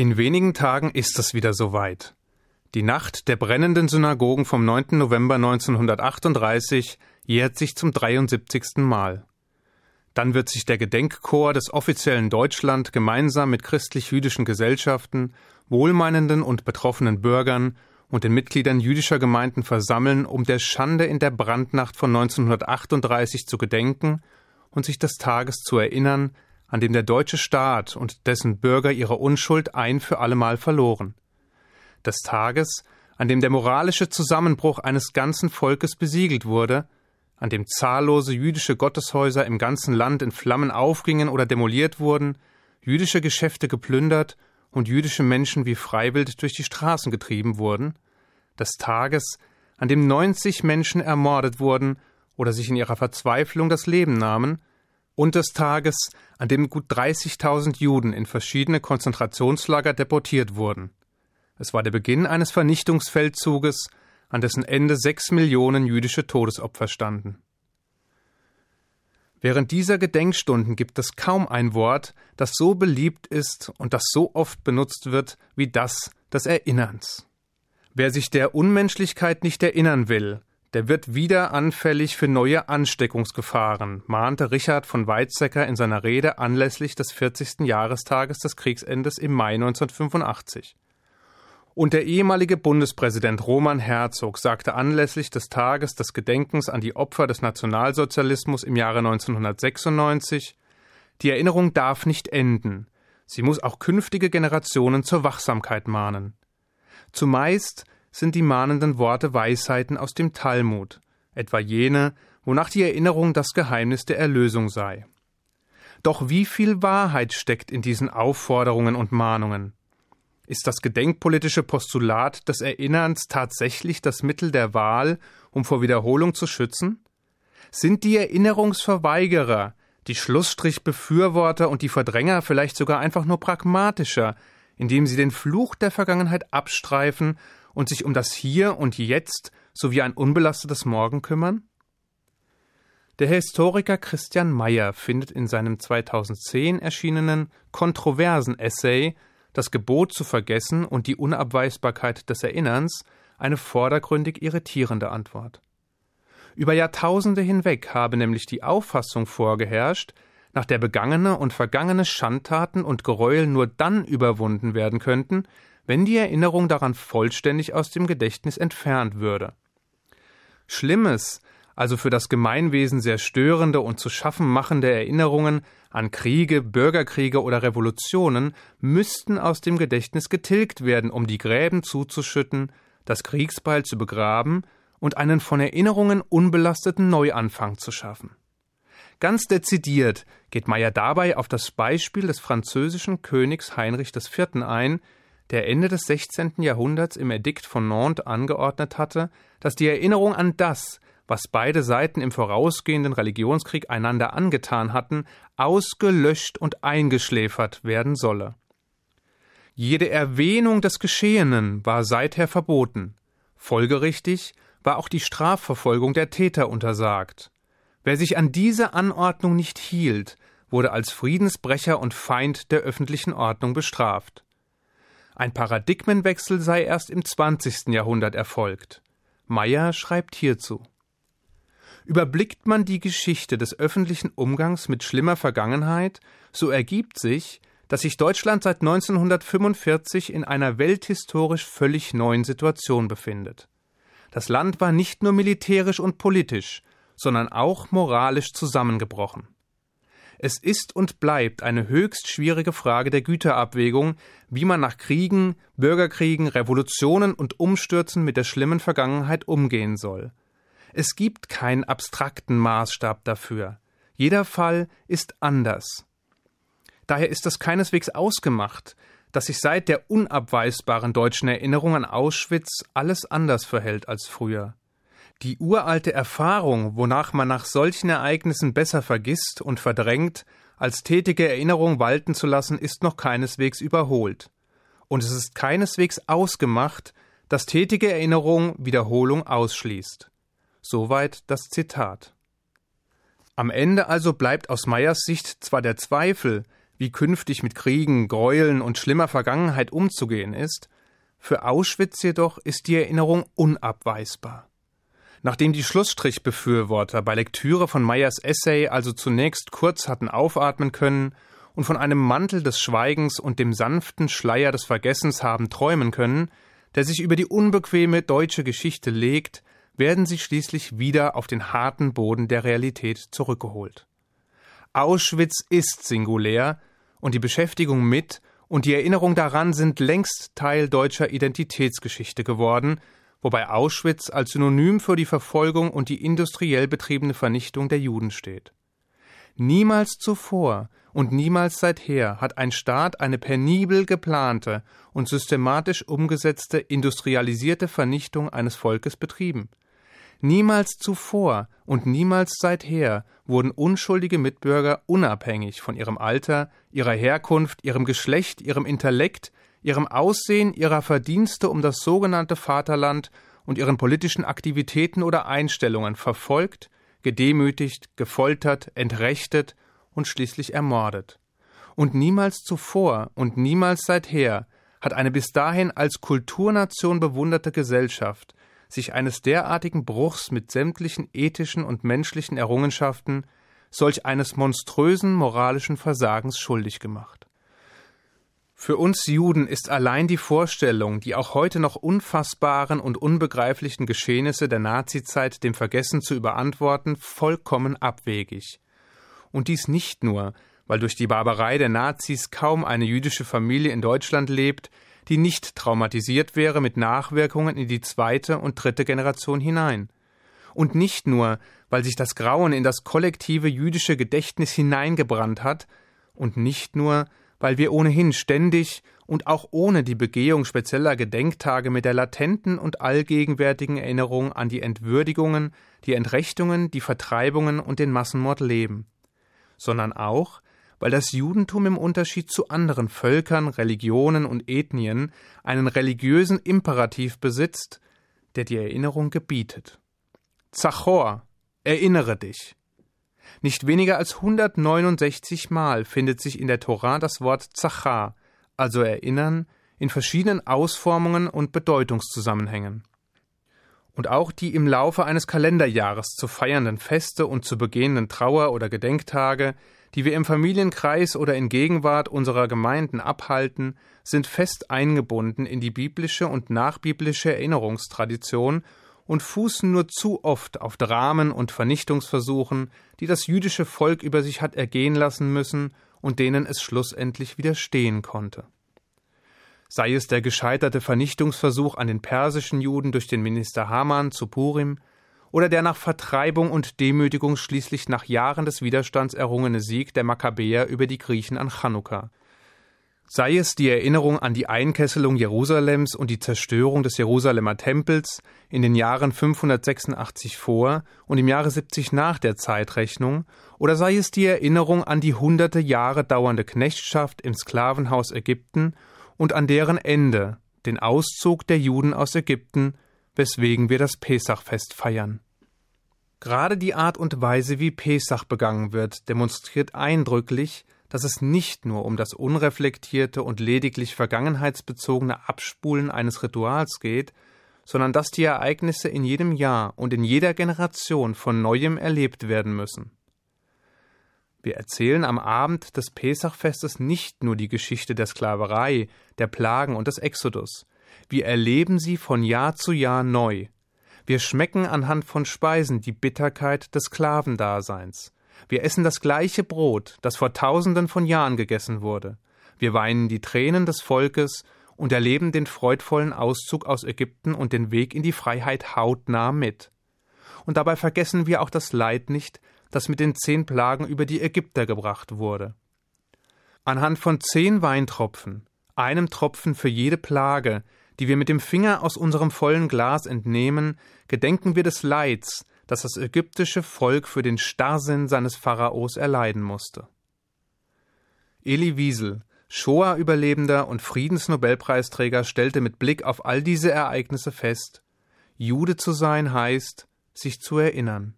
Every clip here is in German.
In wenigen Tagen ist es wieder soweit. Die Nacht der brennenden Synagogen vom 9. November 1938 jährt sich zum 73. Mal. Dann wird sich der Gedenkchor des offiziellen Deutschland gemeinsam mit christlich-jüdischen Gesellschaften, wohlmeinenden und betroffenen Bürgern und den Mitgliedern jüdischer Gemeinden versammeln, um der Schande in der Brandnacht von 1938 zu gedenken und sich des Tages zu erinnern, an dem der deutsche Staat und dessen Bürger ihre Unschuld ein für allemal verloren. Des Tages, an dem der moralische Zusammenbruch eines ganzen Volkes besiegelt wurde, an dem zahllose jüdische Gotteshäuser im ganzen Land in Flammen aufgingen oder demoliert wurden, jüdische Geschäfte geplündert und jüdische Menschen wie Freiwild durch die Straßen getrieben wurden, des Tages, an dem 90 Menschen ermordet wurden oder sich in ihrer Verzweiflung das Leben nahmen, und des Tages, an dem gut 30.000 Juden in verschiedene Konzentrationslager deportiert wurden. Es war der Beginn eines Vernichtungsfeldzuges, an dessen Ende sechs Millionen jüdische Todesopfer standen. Während dieser Gedenkstunden gibt es kaum ein Wort, das so beliebt ist und das so oft benutzt wird wie das des Erinnerns. Wer sich der Unmenschlichkeit nicht erinnern will, der wird wieder anfällig für neue Ansteckungsgefahren, mahnte Richard von Weizsäcker in seiner Rede anlässlich des 40. Jahrestages des Kriegsendes im Mai 1985. Und der ehemalige Bundespräsident Roman Herzog sagte anlässlich des Tages des Gedenkens an die Opfer des Nationalsozialismus im Jahre 1996 Die Erinnerung darf nicht enden, sie muss auch künftige Generationen zur Wachsamkeit mahnen. Zumeist sind die mahnenden Worte Weisheiten aus dem Talmud, etwa jene, wonach die Erinnerung das Geheimnis der Erlösung sei. Doch wie viel Wahrheit steckt in diesen Aufforderungen und Mahnungen? Ist das gedenkpolitische Postulat des Erinnerns tatsächlich das Mittel der Wahl, um vor Wiederholung zu schützen? Sind die Erinnerungsverweigerer, die Schlussstrichbefürworter und die Verdränger vielleicht sogar einfach nur pragmatischer, indem sie den Fluch der Vergangenheit abstreifen und sich um das Hier und Jetzt sowie ein unbelastetes Morgen kümmern? Der Historiker Christian Mayer findet in seinem 2010 erschienenen kontroversen Essay Das Gebot zu vergessen und die Unabweisbarkeit des Erinnerns eine vordergründig irritierende Antwort. Über Jahrtausende hinweg habe nämlich die Auffassung vorgeherrscht, nach der begangene und vergangene Schandtaten und Gräuel nur dann überwunden werden könnten, wenn die Erinnerung daran vollständig aus dem Gedächtnis entfernt würde. Schlimmes, also für das Gemeinwesen sehr störende und zu schaffen machende Erinnerungen an Kriege, Bürgerkriege oder Revolutionen müssten aus dem Gedächtnis getilgt werden, um die Gräben zuzuschütten, das Kriegsbeil zu begraben und einen von Erinnerungen unbelasteten Neuanfang zu schaffen. Ganz dezidiert geht Meyer dabei auf das Beispiel des französischen Königs Heinrich IV. ein, der Ende des 16. Jahrhunderts im Edikt von Nantes angeordnet hatte, dass die Erinnerung an das, was beide Seiten im vorausgehenden Religionskrieg einander angetan hatten, ausgelöscht und eingeschläfert werden solle. Jede Erwähnung des Geschehenen war seither verboten. Folgerichtig war auch die Strafverfolgung der Täter untersagt. Wer sich an diese Anordnung nicht hielt, wurde als Friedensbrecher und Feind der öffentlichen Ordnung bestraft. Ein Paradigmenwechsel sei erst im 20. Jahrhundert erfolgt. Meyer schreibt hierzu. Überblickt man die Geschichte des öffentlichen Umgangs mit schlimmer Vergangenheit, so ergibt sich, dass sich Deutschland seit 1945 in einer welthistorisch völlig neuen Situation befindet. Das Land war nicht nur militärisch und politisch, sondern auch moralisch zusammengebrochen. Es ist und bleibt eine höchst schwierige Frage der Güterabwägung, wie man nach Kriegen, Bürgerkriegen, Revolutionen und Umstürzen mit der schlimmen Vergangenheit umgehen soll. Es gibt keinen abstrakten Maßstab dafür. Jeder Fall ist anders. Daher ist es keineswegs ausgemacht, dass sich seit der unabweisbaren deutschen Erinnerung an Auschwitz alles anders verhält als früher. Die uralte Erfahrung, wonach man nach solchen Ereignissen besser vergisst und verdrängt, als tätige Erinnerung walten zu lassen, ist noch keineswegs überholt. Und es ist keineswegs ausgemacht, dass tätige Erinnerung Wiederholung ausschließt. Soweit das Zitat. Am Ende also bleibt aus Meyers Sicht zwar der Zweifel, wie künftig mit Kriegen, Gräueln und schlimmer Vergangenheit umzugehen ist, für Auschwitz jedoch ist die Erinnerung unabweisbar. Nachdem die Schlussstrichbefürworter bei Lektüre von Meyers Essay also zunächst kurz hatten aufatmen können und von einem Mantel des Schweigens und dem sanften Schleier des Vergessens haben träumen können, der sich über die unbequeme deutsche Geschichte legt, werden sie schließlich wieder auf den harten Boden der Realität zurückgeholt. Auschwitz ist singulär, und die Beschäftigung mit und die Erinnerung daran sind längst Teil deutscher Identitätsgeschichte geworden, wobei Auschwitz als Synonym für die Verfolgung und die industriell betriebene Vernichtung der Juden steht. Niemals zuvor und niemals seither hat ein Staat eine penibel geplante und systematisch umgesetzte industrialisierte Vernichtung eines Volkes betrieben. Niemals zuvor und niemals seither wurden unschuldige Mitbürger unabhängig von ihrem Alter, ihrer Herkunft, ihrem Geschlecht, ihrem Intellekt, ihrem Aussehen, ihrer Verdienste um das sogenannte Vaterland und ihren politischen Aktivitäten oder Einstellungen verfolgt, gedemütigt, gefoltert, entrechtet und schließlich ermordet. Und niemals zuvor und niemals seither hat eine bis dahin als Kulturnation bewunderte Gesellschaft sich eines derartigen Bruchs mit sämtlichen ethischen und menschlichen Errungenschaften, solch eines monströsen moralischen Versagens schuldig gemacht. Für uns Juden ist allein die Vorstellung, die auch heute noch unfassbaren und unbegreiflichen Geschehnisse der Nazizeit dem Vergessen zu überantworten, vollkommen abwegig. Und dies nicht nur, weil durch die Barbarei der Nazis kaum eine jüdische Familie in Deutschland lebt, die nicht traumatisiert wäre mit Nachwirkungen in die zweite und dritte Generation hinein. Und nicht nur, weil sich das Grauen in das kollektive jüdische Gedächtnis hineingebrannt hat, und nicht nur, weil wir ohnehin ständig und auch ohne die Begehung spezieller Gedenktage mit der latenten und allgegenwärtigen Erinnerung an die Entwürdigungen, die Entrechtungen, die Vertreibungen und den Massenmord leben, sondern auch, weil das Judentum im Unterschied zu anderen Völkern, Religionen und Ethnien einen religiösen Imperativ besitzt, der die Erinnerung gebietet. Zachor, erinnere dich. Nicht weniger als 169 Mal findet sich in der Tora das Wort Zachar, also erinnern, in verschiedenen Ausformungen und Bedeutungszusammenhängen. Und auch die im Laufe eines Kalenderjahres zu feiernden Feste und zu begehenden Trauer- oder Gedenktage die wir im Familienkreis oder in Gegenwart unserer Gemeinden abhalten, sind fest eingebunden in die biblische und nachbiblische Erinnerungstradition und fußen nur zu oft auf Dramen und Vernichtungsversuchen, die das jüdische Volk über sich hat ergehen lassen müssen und denen es schlussendlich widerstehen konnte. Sei es der gescheiterte Vernichtungsversuch an den persischen Juden durch den Minister Haman zu Purim, oder der nach Vertreibung und Demütigung schließlich nach Jahren des Widerstands errungene Sieg der Makkabäer über die Griechen an Chanukka. Sei es die Erinnerung an die Einkesselung Jerusalems und die Zerstörung des Jerusalemer Tempels in den Jahren 586 vor und im Jahre 70 nach der Zeitrechnung, oder sei es die Erinnerung an die hunderte Jahre dauernde Knechtschaft im Sklavenhaus Ägypten und an deren Ende, den Auszug der Juden aus Ägypten weswegen wir das Pesachfest feiern. Gerade die Art und Weise, wie Pesach begangen wird, demonstriert eindrücklich, dass es nicht nur um das unreflektierte und lediglich vergangenheitsbezogene Abspulen eines Rituals geht, sondern dass die Ereignisse in jedem Jahr und in jeder Generation von neuem erlebt werden müssen. Wir erzählen am Abend des Pesachfestes nicht nur die Geschichte der Sklaverei, der Plagen und des Exodus, wir erleben sie von Jahr zu Jahr neu. Wir schmecken anhand von Speisen die Bitterkeit des Sklavendaseins. Wir essen das gleiche Brot, das vor tausenden von Jahren gegessen wurde. Wir weinen die Tränen des Volkes und erleben den freudvollen Auszug aus Ägypten und den Weg in die Freiheit hautnah mit. Und dabei vergessen wir auch das Leid nicht, das mit den zehn Plagen über die Ägypter gebracht wurde. Anhand von zehn Weintropfen, einem Tropfen für jede Plage, die wir mit dem Finger aus unserem vollen Glas entnehmen, gedenken wir des Leids, das das ägyptische Volk für den Starrsinn seines Pharaos erleiden musste. Eli Wiesel, Shoah-Überlebender und Friedensnobelpreisträger, stellte mit Blick auf all diese Ereignisse fest: Jude zu sein heißt, sich zu erinnern.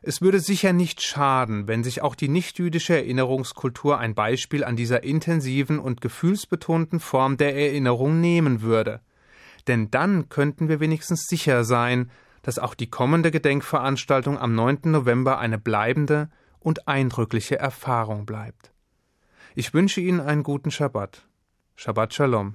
Es würde sicher nicht schaden, wenn sich auch die nichtjüdische Erinnerungskultur ein Beispiel an dieser intensiven und gefühlsbetonten Form der Erinnerung nehmen würde. Denn dann könnten wir wenigstens sicher sein, dass auch die kommende Gedenkveranstaltung am 9. November eine bleibende und eindrückliche Erfahrung bleibt. Ich wünsche Ihnen einen guten Schabbat. Shabbat Shalom.